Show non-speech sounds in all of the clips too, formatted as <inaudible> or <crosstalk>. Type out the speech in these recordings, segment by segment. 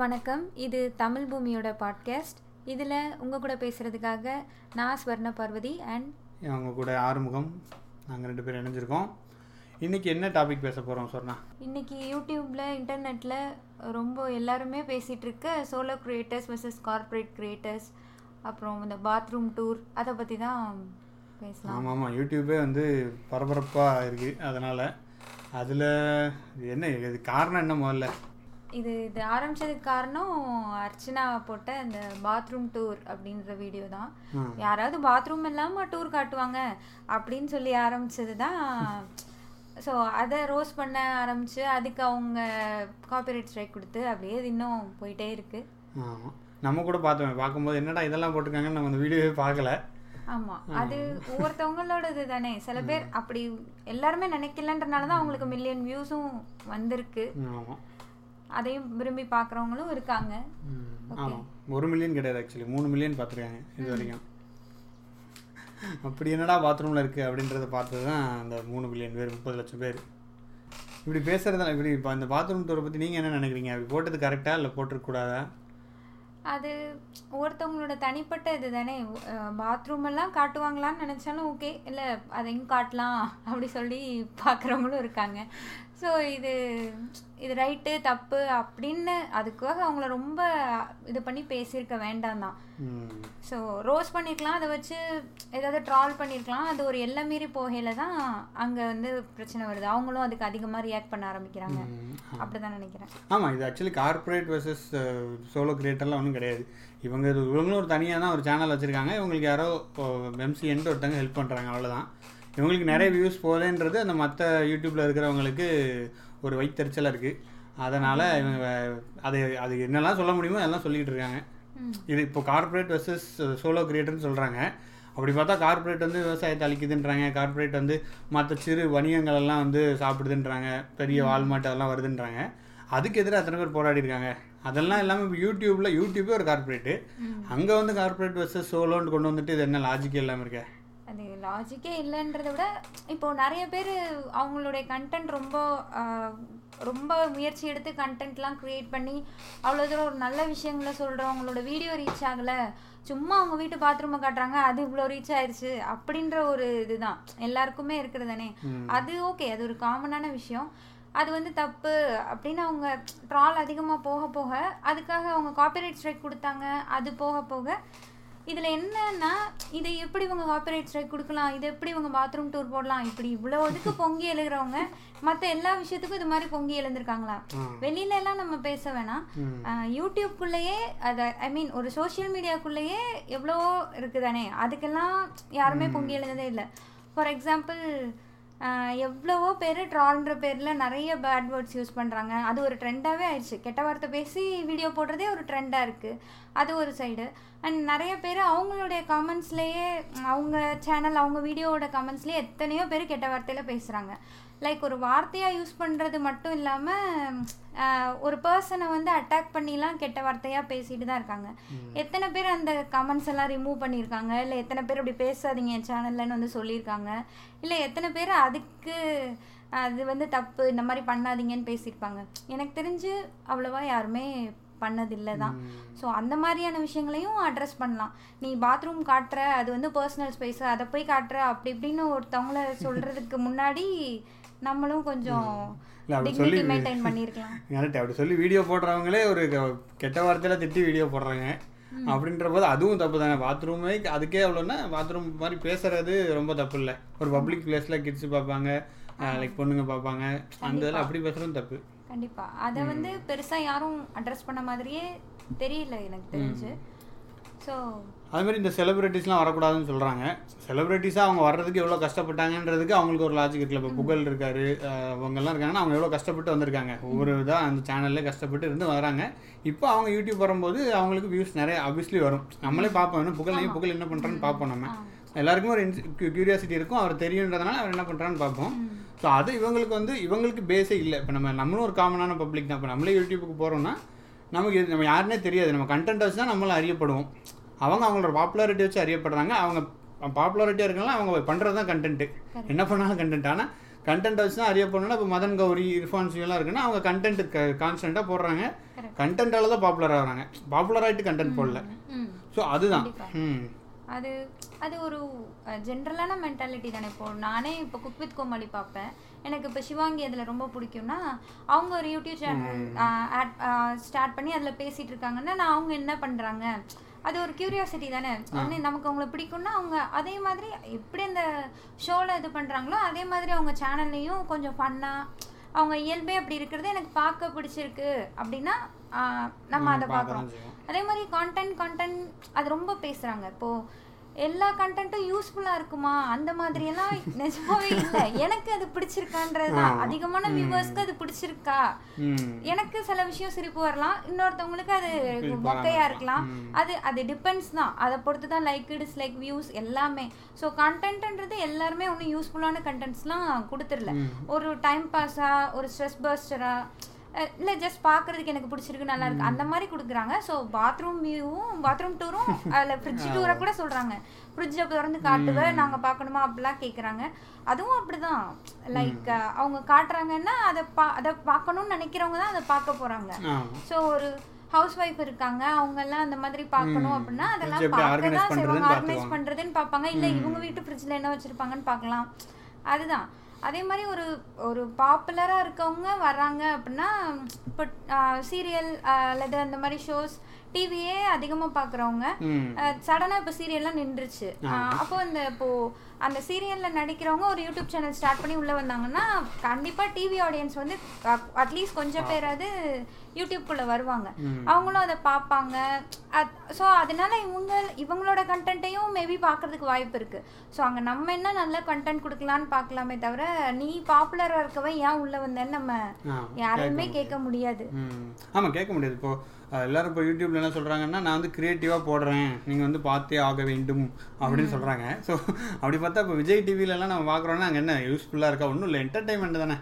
வணக்கம். இது தமிழ் பூமியோட பாட்காஸ்ட் இதில் உங்கள் கூட பேசுகிறதுக்காக நான் ஸ்வர்ண பார்வதி அண்ட் அவங்க கூட ஆறுமுகம். நாங்கள் ரெண்டு பேரும் இணைஞ்சிருக்கோம். இன்றைக்கி என்ன டாபிக் பேச போகிறோம் சொன்னா? இன்னைக்கு யூடியூப்பில் இன்டர்நெட்டில் ரொம்ப எல்லாருமே பேசிகிட்டு இருக்க solo creators versus corporate creators அப்புறம் இந்த பாத்ரூம் டூர் அதை பற்றி தான் பேசலாம். ஆமாம் ஆமாம் யூடியூபே வந்து பரபரப்பாக இருக்குது அதனால் அதில் என்ன இது காரணம் என்ன முதல்ல? இது இது ஆரம்பிச்சதுக்கு காரணம் அர்ச்சனா போட்ட இந்த பாத்ரூம் டூர் அப்படின்ற வீடியோ தான். யாராவது பாத்ரூம் இல்லாமல் டூர் காட்டுவாங்க அப்படின்னு சொல்லி ஆரம்பிச்சது தான் ஸோ அதை ரோஸ் பண்ண ஆரம்பிச்சு அதுக்கு அவங்க காப்பிரைட் ஸ்ட்ரைக் கொடுத்து அப்படியே இது இன்னும் போயிட்டே இருக்கு. ஆமாம் நம்ம கூட பார்த்தோம் பார்க்கும்போது என்னடா இதெல்லாம் போட்டிருக்காங்கன்னு நம்ம அந்த வீடியோவே பார்க்கல. ஆமா. அது ஒவ்வொருத்தவங்களோடது தானே. சில பேர் அப்படி எல்லாருமே நினைக்கலன்றனால தான் அவங்களுக்கு மில்லியன் வியூஸும் வந்திருக்கு. ஆமாம் அதையும் விரும்பி பார்க்குறவங்களும் இருக்காங்க. ஆமாம் ஒரு மில்லியன் கிடையாது ஆக்சுவலி மூணு மில்லியன் பார்த்துருக்காங்க இது வரைக்கும். அப்படி என்னடா பாத்ரூமில் இருக்குது அப்படின்றத பார்த்தது தான் அந்த மூணு மில்லியன் பேர் முப்பது லட்சம் பேர். இப்படி பேசுகிறதா இப்படி இப்போ அந்த பாத்ரூம் டூரை பற்றி நீங்கள் என்ன நினைக்கிறீங்க? அப்படி போட்டது கரெக்டாக இல்லை போட்டிருக்கூடாதா அது ஒவ்வொருத்தவங்களோட தனிப்பட்ட இது தானே பாத்ரூம் எல்லாம் காட்டுவாங்களான்னு நினச்சாலும் ஓகே இல்லை அதையும் காட்டலாம் அப்படி சொல்லி பார்க்குறவங்களும் இருக்காங்க. ஸோ இது இது ரைட்டு தப்பு அப்படின்னு அதுக்காக அவங்கள ரொம்ப இது பண்ணி பேசியிருக்க வேண்டாம் தான். ஸோ ரோஸ் பண்ணியிருக்கலாம் அதை வச்சு ஏதாவது ட்ரால் பண்ணியிருக்கலாம் அது ஒரு எல்லை மீறி போகையில தான் அங்கே வந்து பிரச்சனை வருது. அவங்களும் அதுக்கு அதிகமாக ரியாக்ட் பண்ண ஆரம்பிக்கிறாங்க. அப்படி தான் நினைக்கிறேன். ஆமாம் இது ஆக்சுவலி கார்ப்பரேட் வர்சஸ் சோலோ கிரியேட்டர்லாம் ஒன்றும் கிடையாது. இவங்க இவங்களும் ஒரு தனியாக தான் ஒரு சேனல் வச்சுருக்காங்க. இவங்களுக்கு யாரோ எம்சிஎன்ட்டு ஒருத்தங்க ஹெல்ப் பண்ணுறாங்க அவ்வளோதான் இவங்களுக்கு நிறைய வியூஸ் போதேன்றது அந்த மற்ற யூடியூப்பில் இருக்கிறவங்களுக்கு ஒரு வைத்தறிச்சலாக இருக்குது அதனால் இவங்க அது அது என்னெல்லாம் சொல்ல முடியுமோ எல்லாம் சொல்லிக்கிட்டு இருக்காங்க. இது இப்போ கார்ப்பரேட் வர்சஸ் சோலோ கிரியேட்டர்னு சொல்கிறாங்க அப்படி பார்த்தா கார்ப்பரேட் வந்து விவசாயத்தை அழிக்குதுன்றாங்க. கார்ப்பரேட் வந்து மற்ற சிறு வணிகங்கள் எல்லாம் வந்து சாப்பிடுதுன்றாங்க. பெரிய வால்மார்ட் அதெல்லாம் வருதுன்றாங்க. அதுக்கு எதிராக அத்தனை பேர் போராடி இருக்காங்க. அதெல்லாம் இல்லாமல் இப்போ யூடியூப்பில் யூடியூபே ஒரு கார்ப்பரேட்டு அங்கே வந்து கார்ப்பரேட் வர்சஸ் சோலோன்னு கொண்டு வந்துட்டு இது என்ன லாஜிக்கே இல்லாமல் இருக்க? அது லாஜிக்கே இல்லைன்றத விட இப்போ நிறைய பேர் அவங்களுடைய கண்டென்ட் ரொம்ப ரொம்ப முயற்சி எடுத்து கண்டென்ட்லாம் க்ரியேட் பண்ணி அவ்வளோ தூரம் ஒரு நல்ல விஷயங்களை சொல்கிறவங்களோட வீடியோ ரீச் ஆகலை. சும்மா அவங்க வீட்டு பாத்ரூமை காட்டுறாங்க அது இவ்வளோ ரீச் ஆயிருச்சு அப்படின்ற ஒரு இதுதான். எல்லாருக்குமே இருக்கிறதானே அது ஓகே அது ஒரு காமனான விஷயம். அது வந்து தப்பு அப்படின்னு அவங்க ட்ரால் அதிகமாக போக போக அதுக்காக அவங்க காப்பிரைட் ஸ்ட்ரைக் கொடுத்தாங்க அது போக போக இதில் என்னன்னா இதை எப்படி இவங்க காப்பிரைட் ஸ்ட்ரைக் கொடுக்கலாம் இதை எப்படி இவங்க பாத்ரூம் டூர் போடலாம் இப்படி இவ்வளோ இதுக்கு பொங்கி எழுகிறவங்க மற்ற எல்லா விஷயத்துக்கும் இது மாதிரி பொங்கி எழுந்திருக்காங்களா? வெளியில எல்லாம் நம்ம பேச வேணாம். யூடியூப்குள்ளேயே அதை ஐ மீன் ஒரு சோஷியல் மீடியாக்குள்ளேயே எவ்வளோ இருக்குதானே? அதுக்கெல்லாம் யாருமே பொங்கி எழுந்ததே இல்லை. ஃபார் எக்ஸாம்பிள் எவ்வளவோ பேர் ட்ரால்ன்ற பேரில் நிறைய பேட் வேர்ட்ஸ் யூஸ் பண்ணுறாங்க அது ஒரு ட்ரெண்டாகவே ஆயிடுச்சு. கெட்ட வார்த்தை பேசி வீடியோ போடுறதே ஒரு ட்ரெண்டாக இருக்குது அது ஒரு சைடு அண்ட் நிறைய பேர் அவங்களுடைய கமெண்ட்ஸ்லேயே அவங்க சேனல் அவங்க வீடியோவோட கமெண்ட்ஸ்லேயே எத்தனையோ பேர் கெட்ட வார்த்தையில் பேசுகிறாங்க லைக் ஒரு வார்த்தையாக யூஸ் பண்ணுறது மட்டும் இல்லாமல் ஒரு பர்சனை வந்து அட்டாக் பண்ணிலாம் கெட்ட வார்த்தையாக பேசிட்டு தான் இருக்காங்க. எத்தனை பேர் அந்த கமெண்ட்ஸ் எல்லாம் ரிமூவ் பண்ணியிருக்காங்க இல்லை எத்தனை பேர் அப்படி பேசாதீங்க என் சேனல்லன்னு வந்து சொல்லியிருக்காங்க இல்லை எத்தனை பேர் அதுக்கு அது வந்து தப்பு இந்த மாதிரி பண்ணாதீங்கன்னு பேசியிருப்பாங்க எனக்கு தெரிஞ்சு அவ்வளோவா யாருமே பண்ணதில்லை தான். ஸோ அந்த மாதிரியான விஷயங்களையும் அட்ரஸ் பண்ணலாம். நீ பாத்ரூம் காட்டுற அது வந்து பர்சனல் ஸ்பேஸ் அதை போய் காட்டுற அப்படி இப்படின்னு ஒருத்தவங்கள சொல்கிறதுக்கு முன்னாடி நம்மளும் கொஞ்சம் சொல்லி- மெயின்டைன் பண்ணியிருக்கலாம் <laughs> கரெக்ட் அப்படி சொல்லி வீடியோ போடுறவங்களே ஒரு கெட்ட வார்த்தையில திட்டி வீடியோ போடுறாங்க. அப்படின்ற போது அதுவும் தப்பு தானே. பாத்ரூமே அதுக்கே அவ்வளோன்னா பாத்ரூம் மாதிரி பேசுறது ரொம்ப தப்பு இல்லை. ஒரு பப்ளிக் பிளேஸில் கிட்ஸ் பார்ப்பாங்க லைக் பொண்ணுங்க பார்ப்பாங்க. அந்த இதில் அப்படி பேசுறதும் தப்பு. கண்டிப்பா. அதை வந்து பெருசா யாரும் அட்ரஸ் பண்ண மாதிரியே தெரியல எனக்கு தெரிஞ்சு. ஸோ அது மாதிரி இந்த செலிபிரிட்டிஸ்லாம் வரக்கூடாதுன்னு சொல்கிறாங்க செலிபிரிட்டிஸாக அவங்க வர்றதுக்கு எவ்வளோ கஷ்டப்பட்டாங்கன்றதுக்கு அவங்களுக்கு ஒரு லாஜிக் இருக்குல்ல. இப்போ புகழ் இருக்காரு அவங்கெல்லாம் இருக்காங்கன்னா அவங்க எவ்வளோ கஷ்டப்பட்டு வந்திருக்காங்க. ஒவ்வொரு இதாக அந்த சேனல்லே கஷ்டப்பட்டு இருந்து வராங்க. இப்போ அவங்க யூடியூப் வரும்போது அவங்களுக்கு வியூஸ் நிறைய obviously வரும். நம்மளே பார்ப்போம். என்ன புகழ் புகழ் என்ன பண்ணுறான்னு பார்ப்போம் நம்ம. எல்லாருக்குமே ஒரு கியூரியாசிட்டி இருக்கும். அவர் தெரியுன்றதுனால அவர் என்ன பண்ணுறான்னு பார்ப்போம். ஸோ அது இவங்களுக்கு வந்து இவங்களுக்கு பேஸே இல்லை. இப்போ நம்ம நம்மளும் ஒரு காமனான பப்ளிக் தான். இப்போ நம்மளே யூடியூப்புக்கு போகிறோம்னா நமக்கு நம்ம யாருன்னே தெரியாது. நம்ம கண்டென்ட் வச்சு தான் நம்மளும் அறியப்படுவோம். அவங்க அவங்களோட பாப்புலாரிட்டி வச்சு அறியப்படுறாங்க. அவங்க பாப்புலாரிட்டியாக இருக்கலாம் அவங்க பண்ணுறது தான் கண்டென்ட்டு என்ன பண்ணாலும் கண்டென்ட் ஆனால் கண்டென்ட் வச்சு தான் அறியப்படணும்னா இப்போ மதன் கௌரி இர்ஃபான் சிவெல்லாம் இருக்குன்னா அவங்க கண்டென்ட் கான்ஸ்டண்ட்டாக போடுறாங்க. கண்டென்ட்டால தான் பாப்புலர் ஆகுறாங்க. பாப்புலர் ஆகிட்டு கண்டென்ட் போடல. ஸோ அதுதான். அது அது ஒரு ஜென்ரலான மென்டாலிட்டி தானே. இப்போ நானே இப்போ குக் வித் கோமாளி பார்ப்பேன். எனக்கு இப்போ சிவாங்கி அதில் ரொம்ப பிடிக்கும்னா அவங்க ஒரு யூடியூப் சேனல் ஸ்டார்ட் பண்ணி அதில் பேசிட்டு இருக்காங்கன்னா நான் அவங்க என்ன பண்ணுறாங்க அது ஒரு கியூரியாசிட்டி தானே? உடனே நமக்கு அவங்கள பிடிக்கும்னா அவங்க அதே மாதிரி எப்படி அந்த ஷோவில் இது பண்ணுறாங்களோ அதே மாதிரி அவங்க சேனல்லையும் கொஞ்சம் ஃபன்னாக அவங்க இயல்பே அப்படி இருக்கிறது எனக்கு பார்க்க பிடிச்சிருக்கு. அப்படின்னா நம்ம அதை பார்க்க பார்க்குறோம். அதே மாதிரி கான்டென்ட் கான்டென்ட் அது ரொம்ப பேசுறாங்க. இப்போ எல்லா கண்டென்ட்டும் யூஸ்ஃபுல்லா இருக்குமா? அந்த மாதிரி எல்லாம் நிஜமாவே இல்லை. எனக்கு அது பிடிச்சிருக்கான்றது தான். அதிகமான. வியூவர்ஸ்க்கு அது பிடிச்சிருக்கா? எனக்கு சில விஷயம் சிரிப்பு வரலாம். இன்னொருத்தவங்களுக்கு அது சிரிப்பு மொக்கையா வராம இருக்கலாம். அது அது டிபெண்ட்ஸ் தான். அதை பொறுத்து தான் லைக் டிஸ்லைக் வியூஸ் எல்லாமே. ஸோ கண்டென்ட்ன்றது எல்லாருமே ஒன்றும் யூஸ்ஃபுல்லான கண்டென்ட்ஸ்லாம் கொடுத்துடல. ஒரு டைம் பாஸா ஒரு ஸ்ட்ரெஸ் பர்ஸ்டரா இல்லை ஜஸ்ட் பார்க்கறதுக்கு எனக்கு பிடிச்சிருக்கு நல்லா இருக்கு. அந்த மாதிரி கொடுக்குறாங்க. ஸோ பாத்ரூம் வியூவும் பாத்ரூம் டூரும் அதில் ஃப்ரிட்ஜ் டூரை கூட சொல்கிறாங்க ஃப்ரிட்ஜை திறந்து காட்டுவேன் நாங்கள் பார்க்கணுமா அப்படிலாம் கேட்குறாங்க அதுவும் அப்படிதான். லைக் அவங்க காட்டுறாங்கன்னா அதை பா அதை பார்க்கணும்னு நினைக்கிறவங்க தான் அதை பார்க்க போகிறாங்க ஸோ ஒரு ஹவுஸ் ஒய்ஃப் இருக்காங்க அவங்க எல்லாம் அந்த மாதிரி பார்க்கணும். அப்படின்னா அதெல்லாம் பார்க்க தான் செய்வாங்க. பண்றதுன்னு ஆர்கனைஸ். பண்றதுன்னு பார்ப்பாங்க. இல்ல. இவங்க வீட்டு ஃப்ரிட்ஜ்ல என்ன வச்சிருப்பாங்கன்னு பார்க்கலாம். அதுதான். அதே மாதிரி ஒரு ஒரு பாப்புலராக இருக்கவங்க வர்றாங்க அப்படின்னா இப்போ சீரியல் அல்லது அந்த மாதிரி ஷோஸ் டிவியே அதிகமா பார்க்குறவங்க ம். சடனாக இப்போ சீரியல்லாம் நின்றுச்சு. அப்போ இந்த இப்போ அந்த சீரியலில் நடிக்கிறவங்க ஒரு யூடியூப் சேனல் ஸ்டார்ட் பண்ணி உள்ளே வந்தாங்கன்னா கண்டிப்பாக டிவி ஆடியன்ஸ் வந்து அட்லீஸ்ட் கொஞ்சம் பேராவது யூடியூப்குள்ளே வருவாங்க. அவங்களும் அதை பார்ப்பாங்க ஸோ அதனால இவங்க இவங்களோட கண்டென்ட்டையும் மேபி பார்க்கறதுக்கு வாய்ப்பு இருக்கு. ஸோ அங்கே நம்ம என்ன நல்ல கண்டென்ட் கொடுக்கலான்னு பார்க்கலாமே தவிர நீ பாப்புலராக இருக்கவன் ஏன் உள்ளே வந்தேன்னு நம்ம யாரையுமே கேட்க முடியாது. ஆமாம் கேட்க முடியாது. இப்போ அஹ், எல்லாரும் இப்போ யூடியூப்ல என்ன சொல்கிறாங்கன்னா நான் வந்து க்ரியேட்டிவாக போடுறேன். நீங்கள் வந்து பார்த்தே ஆக வேண்டும். அப்படின்னு சொல்கிறாங்க ஸோ அப்படி பார்த்தா இப்போ விஜய் டிவிலலாம் நம்ம பார்க்குறோன்னா அங்கே என்ன யூஸ்ஃபுல்லாக இருக்கா? ஒன்றும் இல்லை என்டர்டைன்மெண்ட் தானே.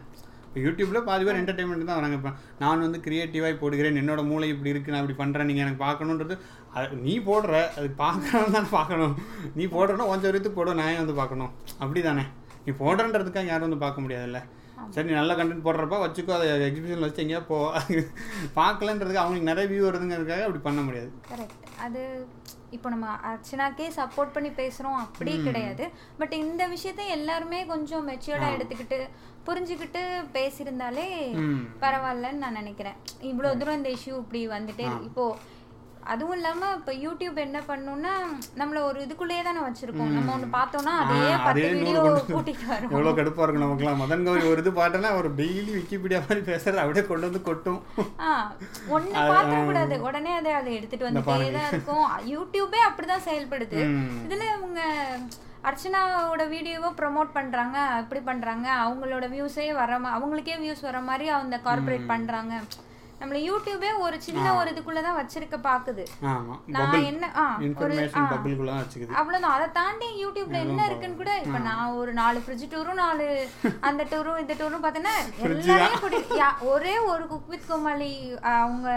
இப்போ யூடியூப்பில் பாதி பேர் என்டர்டைன்மெண்ட் தான் வராங்க இப்போ. நான் வந்து க்ரியேட்டிவாக போடுகிறேன். என்னோட மூளை இப்படி இருக்கு. நான் இப்படி பண்ணுறேன் நீங்கள் எனக்கு பார்க்கணுன்றது அது நீ போடுற அது பார்க்கணும் தானே பார்க்கணும். நீ போடுறனா கொஞ்சம் வரைக்கும் போட நான் வந்து பார்க்கணும்? அப்படி தானே நீ போடுறன்றதுக்காக யாரும் வந்து பார்க்க முடியாதுல்ல. சரி நீ நல்ல கண்டென்ட் போடுறப்ப வச்சுக்கோ அதை எக்ஸிபிஷன் வச்சு எங்கேயா போ. பார்க்கலன்றதுக்கு அவங்களுக்கு நிறைய வியூ வருதுங்கிறதுக்காக அப்படி பண்ண முடியாது. கரெக்ட் அது இப்போ நம்ம அர்ச்சனாக்கே சப்போர்ட் பண்ணி பேசுகிறோம் அப்படி கிடையாது. பட் இந்த விஷயத்தை எல்லாருமே கொஞ்சம் மெச்சூர்டாக எடுத்துக்கிட்டு புரிஞ்சுக்கிட்டு பேசியிருந்தாலே பரவாயில்லன்னு நான் நினைக்கிறேன். இவ்வளோ தூரம் இந்த இஷ்யூ இப்படி வந்துட்டே இருக்கு. அதுவும் இல்லாம இப்போ யூடியூப் என்ன பண்ணும்னா நம்மள ஒரு இதுக்குள்ளேயே தானே வச்சிருக்கோம். நம்ம ஒண்ணு பார்த்தோம்னா அதே பத்து வீடியோ கூட்டிட்டு வரும். எவ்வளோ கடுப்பாக இருக்கும் நமக்குலாம். மதன் கௌரி ஒரு இது பாட்டேன்னா ஒரு டெய்லி விக்கிபீடியா மாதிரி பேசுறது அப்படியே கொண்டு வந்து கொட்டும். கூடாது. உடனே அதை அதை எடுத்துட்டு வந்துட்டே தான் இருக்கும். யூடியூபே அப்படிதான் செயல்படுது. இதுல அவங்க அர்ச்சனாவோட வீடியோவை ப்ரோமோட் பண்றாங்க அப்படி பண்றாங்க. அவங்களோட வியூஸே வர அவங்களுக்கே வியூஸ் வர மாதிரி அந்த கார்ப்பரேட் பண்றாங்க. நம்மள யூடியூபே ஒரு சின்ன ஒரு இதுக்குள்ள தான் வச்சிருக்க பாக்குது. நான் என்ன ஒரு அவ்வளவுதான். அதை தாண்டி யூடியூப்ல என்ன இருக்குன்னு கூட இப்ப நான் ஒரு நாலு ஃப்ரிட்ஜ் டூரும் நாலு <laughs> அந்த டூரும் இந்த டூரும் பார்த்தேன்னா யா- ஒரே ஒரு குக் வித் கோமாளி அவங்க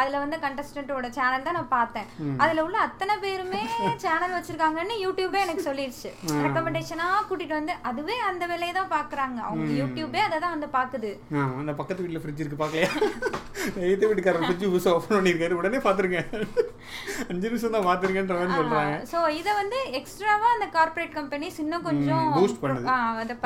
அதுல வந்து கண்டஸ்டன்ட்டோட சேனல் தான் நான் பார்த்தேன். அதுல உள்ள அத்தனை பேருமே சேனல் வச்சிருக்காங்கன்னு யூடியூபே எனக்கு சொல்லிடுச்சு ரெக்கமெண்டேஷனா கூட்டிட்டு வந்து அதுவே அந்த வேலையை தான் பாக்குறாங்க அவங்க யூடியூபே அதை தான் வந்து பாக்குது அந்த பக்கத்து வீட்டில் ஃப்ரிட்ஜ் இருக்கு பார்க்கலையா? எய்த்து வீட்டுக்காரர் ஃப்ரிட்ஜ் புதுசு ஓப்பன் பண்ணியிருக்காரு. உடனே பார்த்துருங்க. அஞ்சு நிமிஷம் தான் பார்த்துருக்கேன்ற மாதிரி சொல்கிறாங்க சோ இத வந்து எக்ஸ்ட்ராவா அந்த கார்ப்பரேட் கம்பெனிஸ் இன்னும் கொஞ்சம் boost பண்ணுது.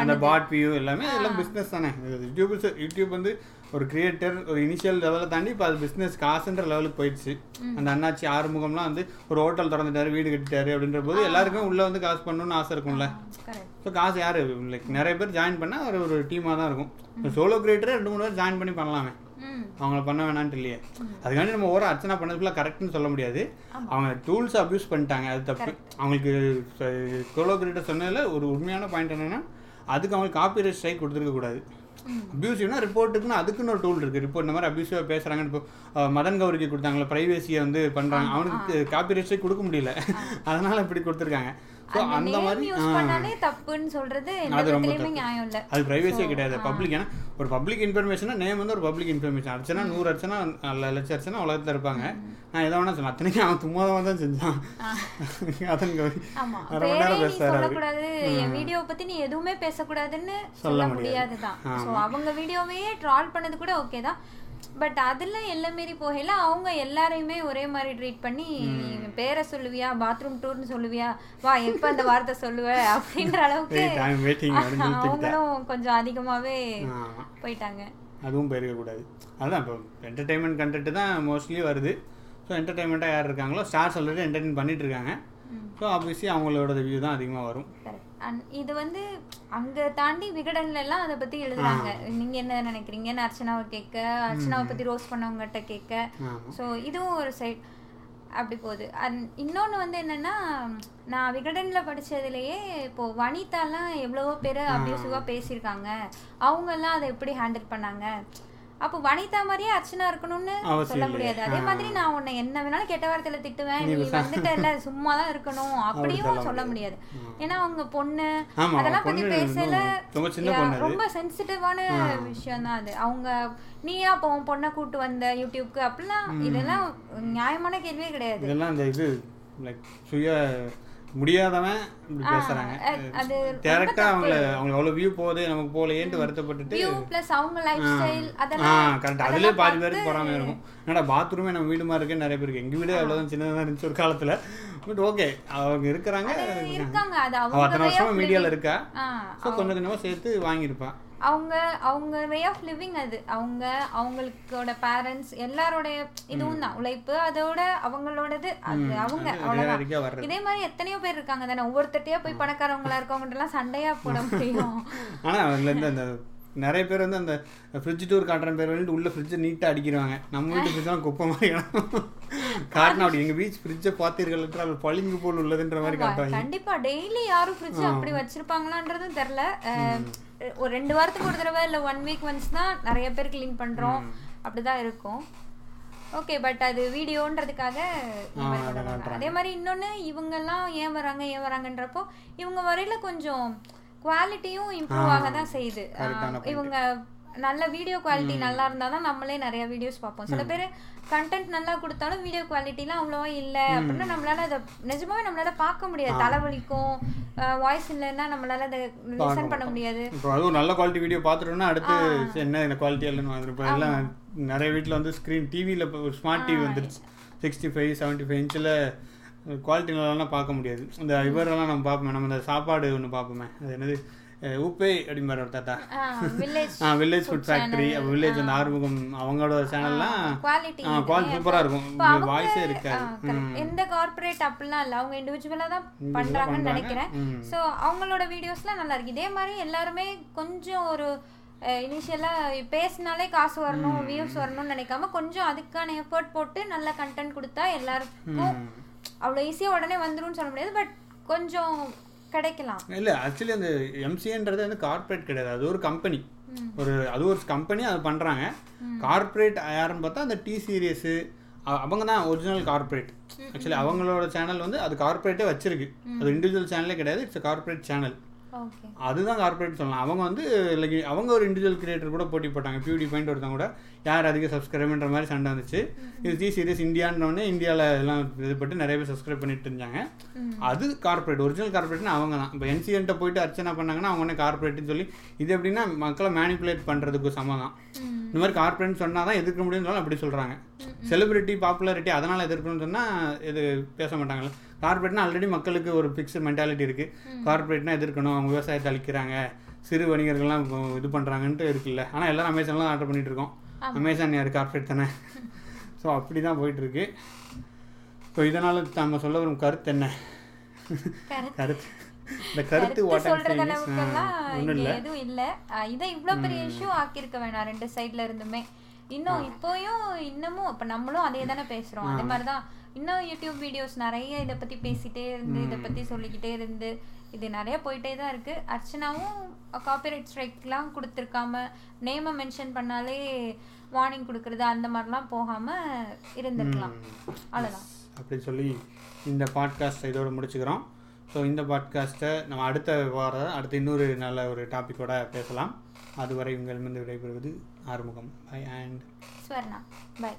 அந்த பாட் வியூ எல்லாமே எல்லாம் பிஸ்னஸ் தானே. யூடியூப் யூடியூப் வந்து ஒரு கிரியேட்டர் ஒரு இனிஷியல் லெவலை தாண்டி இப்போ அது பிஸ்னஸ் காசுன்ற லெவலுக்கு போயிடுச்சு. அந்த அண்ணாச்சி ஆறுமுகம்லாம் வந்து ஒரு ஹோட்டல் திறந்துட்டாரு வீடு கட்டிட்டாரு அப்படின்ற போது எல்லாருக்குமே உள்ளே வந்து காசு பண்ணணும்னு ஆசை இருக்கும்ல. ஸோ காசு யார்? லைக் நிறைய பேர் ஜாயின் பண்ணால் ஒரு ஒரு டீமாக தான் இருக்கும். சோலோ கிரியேட்டரே ரெண்டு மூணு பேர் ஜாயின் பண்ணி பண்ணலாமே. அவங்கள பண்ண வேணான்ட்டு இல்லையே. அதுக்காண்டி நம்ம ஒரு அர்ச்சனா பண்ணது ஃபுல்லாக கரெக்ட்னு சொல்ல முடியாது. அவங்க டூல்ஸ் அப்யூஸ் பண்ணிட்டாங்க அது தப்பு. அவங்களுக்கு சோலோ கிரியேட்டர் சொன்னதில் ஒரு உண்மையான பாயிண்ட் என்னன்னா அதுக்கு அவங்களுக்கு காப்பிரைட் ஸ்ட்ரைக் கொடுத்துருக்க கூடாது. அப்யூசிவ்னா ரிப்போர்ட்டுக்குன்னு அதுக்குன்னு ஒரு டூல் இருக்குது ரிப்போர்ட் இந்த மாதிரி அப்யூசிவாக பேசுகிறாங்கன்னு இப்போ மதன் கௌரிக்கு கொடுத்தாங்களே ப்ரைவேசியை வந்து பண்ணுறாங்க அவனுக்கு காப்பிரைட் ஸ்ட்ரைக் கொடுக்க முடியல. அதனால் இப்படி கொடுத்துருக்காங்க. அந்த மாதிரி. பண்ணாலே தப்புன்னு சொல்றது அது ரொம்ப. நியாயம் இல்ல. அது ப்ரைவசியே கிடையாது. பப்ளிக் ஏன்னா ஒரு பப்ளிக் இன்ஃபர்மேஷனா நேம் வந்து ஒரு பப்ளிக் இன்ஃபர்மேஷன் அர்ச்சனா நூறு அர்ச்சனா நல்ல லட்சம் அர்ச்சனா உலகத்தில் இருப்பாங்க. நான் எதை வேணா அத்தனைக்கும் அவன் சும்மாதான் தான் செஞ்சான். <laughs> அதன் அரை மணி நேரம் பேசுறாரு என் வீடியோ பத்தி நீ எதுவுமே பேசக்கூடாதுன்னு சொல்ல முடியாது. ஸோ அவங்க வீடியோவையே ட்ரால் பண்ணது கூட ஓகே தான். பட் அதுல எல்லாம் மீறி போகையில அவங்க எல்லாரையுமே ஒரே மாதிரி ட்ரீட் பண்ணி பேரை சொல்லுவியா பாத்ரூம் டூர்னு சொல்லுவியா வா எப்ப அந்த வார்த்தை சொல்லுவ அப்படின்ற அளவுக்கு அவங்களும் கொஞ்சம் அதிகமாவே ஆமா. போயிட்டாங்க. அதுவும் போயிருக்கக்கூடாது. அதுதான் இப்போ என்டர்டைன்மெண்ட் கண்டென்ட் தான் மோஸ்ட்லி வருது. ஸோ என்டர்டைன்மெண்ட்டாக யார் இருக்காங்களோ ஸ்டார்ஸ் ஆல்ரெடி என்டர்டைன் பண்ணிட்டு இருக்காங்க. ஸோ ஆப்வியஸ்லி அவங்களோட வியூ தான் அதிகமாக வரும். இது வந்து அங்க தாண்டி விகடன்ல எல்லாம் அதை பத்தி எழுதுறாங்க. நீங்க என்ன நினைக்கிறீங்கன்னு அர்ச்சனாவை கேட்க அர்ச்சனாவை பத்தி ரோஸ் பண்ணவங்ககிட்ட கேட்க. ஸோ இதுவும் ஒரு சைட் அப்படி போகுது. அண்ட் இன்னொன்று வந்து என்னன்னா நான் விகடன்ல படிச்சதுலயே இப்போ வனிதாலாம் எவ்வளவோ பேர் அப்யூசிவாக பேசியிருக்காங்க. அவங்கெல்லாம் அதை எப்படி ஹேண்டில் பண்ணாங்க? அப்போ வனிதா மாதிரியே அர்ச்சனா இருக்கணும்னு சொல்ல. முடியாது. அதே. மாதிரி நான் உன்னை என்ன வேணாலும் கெட்ட வார்த்தையில திட்டுவேன். நீ விசா- வந்துட்டல சும்மா தான் இருக்கணும். <laughs> அப்படியும் சொல்ல முடியாது. ஏன்னா அவங்க பொண்ணு அதெல்லாம் பத்தி பேசல. ரொம்ப சென்சிட்டிவான விஷயம் தான் அது. அவங்க நீயா அப்போ உன் பொண்ணை கூட்டு வந்த யூடியூப்க்கு? அப்படிலாம் இதெல்லாம் நியாயமான கேள்வியே கிடையாது. இதெல்லாம் இந்த இது லைக் சுய முடியாதவன் பேசுறாங்க. அது டேரக்டா. அவங்கள அவங்களுக்கு அவ்வளோ வியூ போகுது நமக்கு போகலையேன்ட்டு வருத்தப்பட்டுட்டு பிளஸ் அவங்க லைஃப் ஸ்டைல் அதெல்லாம் கரெக்ட் அதுலேயே பாதி பேருக்கு பொறாமை இருக்கும். என்னடா பாத்ரூமே நம்ம வீடு மாதிரி இருக்கு நிறைய பேருக்கு. எங்கள் வீடு அவ்வளோதான் சின்னதாக இருந்துச்சு ஒரு காலத்தில். பட் ஓகே அவங்க இருக்கிறாங்க இருக்காங்க. அது அவங்க அத்தனை வருஷமா living. இருக்கா? ஸோ கொஞ்சம் கொஞ்சமாக சேர்த்து வாங்கியிருப்பா. அவங்க அவங்க வே ஆஃப் லிவிங் அது. அவங்க அவங்களுக்கோட பேரண்ட்ஸ் எல்லாரோடைய இதுவும் தான். உழைப்பு அதோட அவங்களோடது. அது அவங்க வர்றது. இதே மாதிரி எத்தனையோ பேர் இருக்காங்க தானே. ஒவ்வொருத்தட்டையா போய் பணக்காரவங்களா இருக்கவங்ககிட்ட எல்லாம் சண்டையா போட <laughs> முடியும். ஆனால் அதுலேருந்து அந்த நிறைய பேர் வந்து அந்த ஃப்ரிட்ஜ் டூர் காட்டுற பேர் வந்து உள்ள ஃப்ரிட்ஜை நீட்டாக அடிக்கிறாங்க நம்ம வீட்டு ஃப்ரிட்ஜெலாம் குப்பை மாதிரி. காட்டினா அப்படி எங்கள் பீச் ஃப்ரிட்ஜை பார்த்தீர்கள் என்றால் பளிங்கு போல் உள்ளதுன்ற மாதிரி காட்டுவாங்க. கண்டிப்பா. டெய்லி யாரும் ஃப்ரிட்ஜ் அப்படி வச்சிருப்பாங்களான்றதும் தெரியல. ஒரு ரெண்டு வாரத்துக்கு ஒரு தடவை இல்ல ஒன் வீக் ஒன்ஸ் தான் நிறைய பேர் க்ளீன் பண்றோம். அப்படிதான் இருக்கும். ஓகே பட் அது வீடியோன்றதுக்காக அதை. காட்டுறாங்க. மாதிரி இன்னொன்னு இவங்கெல்லாம் ஏன் வராங்க ஏன் வராங்கன்றப்போ இவங்க வரையில கொஞ்சம் குவாலிட்டியும் இம்ப்ரூவ் ஆக தான் செய்யுது. இவங்க நல்ல வீடியோ குவாலிட்டி நல்லா இருந்தா தான் நம்மளே நிறைய வீடியோஸ் பார்ப்போம். சில பேர் கண்டென்ட் நல்லா கொடுத்தாலும் வீடியோ குவாலிட்டிலாம் அவ்வளோவா இல்லை அப்படின்னா நம்மளால அதை நிஜமாவே நம்மளால பார்க்க முடியாது. தலைவலிக்கும் வாய்ஸ் இல்லைன்னா நம்மளால அதை லிசன் பண்ண முடியாது. இப்போ அதுவும் நல்ல குவாலிட்டி வீடியோ பார்த்துட்டோம்னா அடுத்து என்ன இந்த குவாலிட்டி இல்லைன்னு இப்போ எல்லாம் நிறைய வீட்டில் வந்து ஸ்க்ரீன் டிவியில் இப்போ ஸ்மார்ட் டிவி வந்துருச்சு. சிக்ஸ்டி ஃபைவ் செவன்ட்டி ஃபைவ் இன்ச்சில் குவாலிட்டி நல்லாலாம் பார்க்க முடியாது. இந்த இவரெல்லாம் நம்ம பார்ப்போமே நம்ம இந்த சாப்பாடு ஒன்று பார்ப்போமே. அது என்னது? உப்பே அப்படிம்பாரு ஒரு தாத்தா. ஆ வில்லேஜ் ஃபுட் ஃபேக்ட்ரி வில்லேஜ் அந்த ஆறுமுகம் அவங்களோட சேனல்லாம் குவாலிட்டி சூப்பராக இருக்கும். வாய்ஸே இருக்காது. எந்த கார்ப்பரேட் அப்படிலாம் இல்ல. அவங்க இண்டிவிஜுவலா தான் பண்றாங்கன்னு பண்றாங்க. நினைக்கிறேன். சோ அவங்களோட வீடியோஸ்லாம் நல்லா இருக்கு. இதே மாதிரி எல்லாருமே கொஞ்சம் ஒரு இனிஷியலா பேசினாலே காசு வரணும் வியூஸ் வரணும்னு நினைக்காம கொஞ்சம் அதுக்கான எஃபர்ட் போட்டு நல்ல கண்டென்ட் கொடுத்தா எல்லாருக்கும். அவ்வளோ ஈஸியா உடனே வந்துரும்னு சொல்ல முடியாது. பட் கொஞ்சம் கிடைக்கலாம். இல்லை ஆக்சுவலி அந்த எம்சிஏன்றது வந்து கார்ப்பரேட் கிடையாது. அது ஒரு கம்பெனி ஒரு அது ஒரு கம்பெனி அது பண்ணுறாங்க கார்ப்பரேட் யாருன்னு பார்த்தா அந்த டி சீரியஸு அவங்க தான் ஒரிஜினல் கார்ப்பரேட் ஆக்சுவலி அவங்களோட சேனல் வந்து அது கார்ப்பரேட்டே வச்சிருக்கு. அது இண்டிவிஜுவல் சேனலே கிடையாது இட்ஸ் கார்ப்பரேட் சேனல் அதுதான் கார்ப்பரேட் சொல்லலாம். அவங்க வந்து லைக் அவங்க ஒரு இண்டிவிஜுவல் கிரியேட்டர் கூட போட்டி போட்டாங்க. பியூடி பாயிண்ட் ஒருத்தவங்க கூட. யார் அதிக சப்ஸ்கிரைப்ன்ற மாதிரி சண்டை வந்துச்சு. இது டி சீரியஸ் இந்தியான்றவொடனே இந்தியாவில் எல்லாம் இது பட்டு நிறைய பேர் சப்ஸ்கிரைப் பண்ணிட்டு இருந்தாங்க. அது கார்ப்பரேட் ஒரிஜினல் கார்ப்பரேட்னா அவங்க தான். இப்போ என்சிஎன்ட்ட போயிட்டு அர்ச்சனை பண்ணாங்கன்னா அவங்க உடனே கார்ப்பரேட்னு சொல்லி இது எப்படின்னா மக்களை மேனிப்புலேட் பண்ணுறதுக்கு சமம் தான். இந்த மாதிரி கார்ப்பரேட் சொன்னால் தான் எதிர்க்க முடியும்னு சொல்லி அப்படி சொல்கிறாங்க செலிபிரிட்டி பாப்புலாரிட்டி அதனால் எதிர்க்கணும்னு சொன்னால் இது பேச மாட்டாங்கல்ல. கார்ப்பரேட்னா ஆல்ரெடி மக்களுக்கு ஒரு ஃபிக்ஸ்டு மென்டாலிட்டி இருக்குது கார்ப்பரேட்னா எதிர்க்கணும் அவங்க விவசாயத்தை அழிக்கிறாங்க. சிறு வணிகர்கள்லாம் இது பண்ணுறாங்கன்ட்டு இருக்குல்ல. ஆனால் எல்லாரும் அமேசான்லாம் ஆர்டர் பண்ணிட்டு இருக்கோம் அமேசான் யார்? கார்ப்பரேட் தானே? <laughs> ஸோ அப்படி தான் போயிட்டுருக்கு. ஸோ இதனால் நம்ம சொல்ல வரும் கருத்து என்ன? கருத்து. இந்த கருத்து ஒன்றும் இல்லை. எதுவும் இல்ல. இதை இவ்வளவு பெரிய இஷ்யூ ஆக்கியிருக்க வேணாம் ரெண்டு சைடுல இருந்துமே. இன்னும் இப்போயும் இன்னமும் இப்ப நம்மளும் அதே தானே பேசுறோம் அதே மாதிரிதான் இன்னும் யூடியூப் வீடியோஸ் நிறைய இதை பத்தி பேசிட்டே இருந்து இதை பத்தி சொல்லிக்கிட்டே இருந்து இது நிறைய போயிட்டே தான் இருக்கு. அர்ச்சனாவும் காப்பிரைட் ஸ்ட்ரைக்லாம் கொடுத்துருக்காம நேமை மென்ஷன் பண்ணாலே வார்னிங் கொடுக்கறது அந்த மாதிரிலாம் போகாம இருந்திருக்கலாம். அவ்வளவுதான். அப்படி சொல்லி இந்த பாட்காஸ்ட் இதோட முடிச்சுக்கிறோம். ஸோ இந்த பாட்காஸ்ட்டை நம்ம அடுத்த வாரம் அடுத்த இன்னொரு நல்ல ஒரு டாப்பிக்கோட பேசலாம். அதுவரை உங்களிடமிருந்து விடைபெறுவது Arumugam. Bye and Swarna. Bye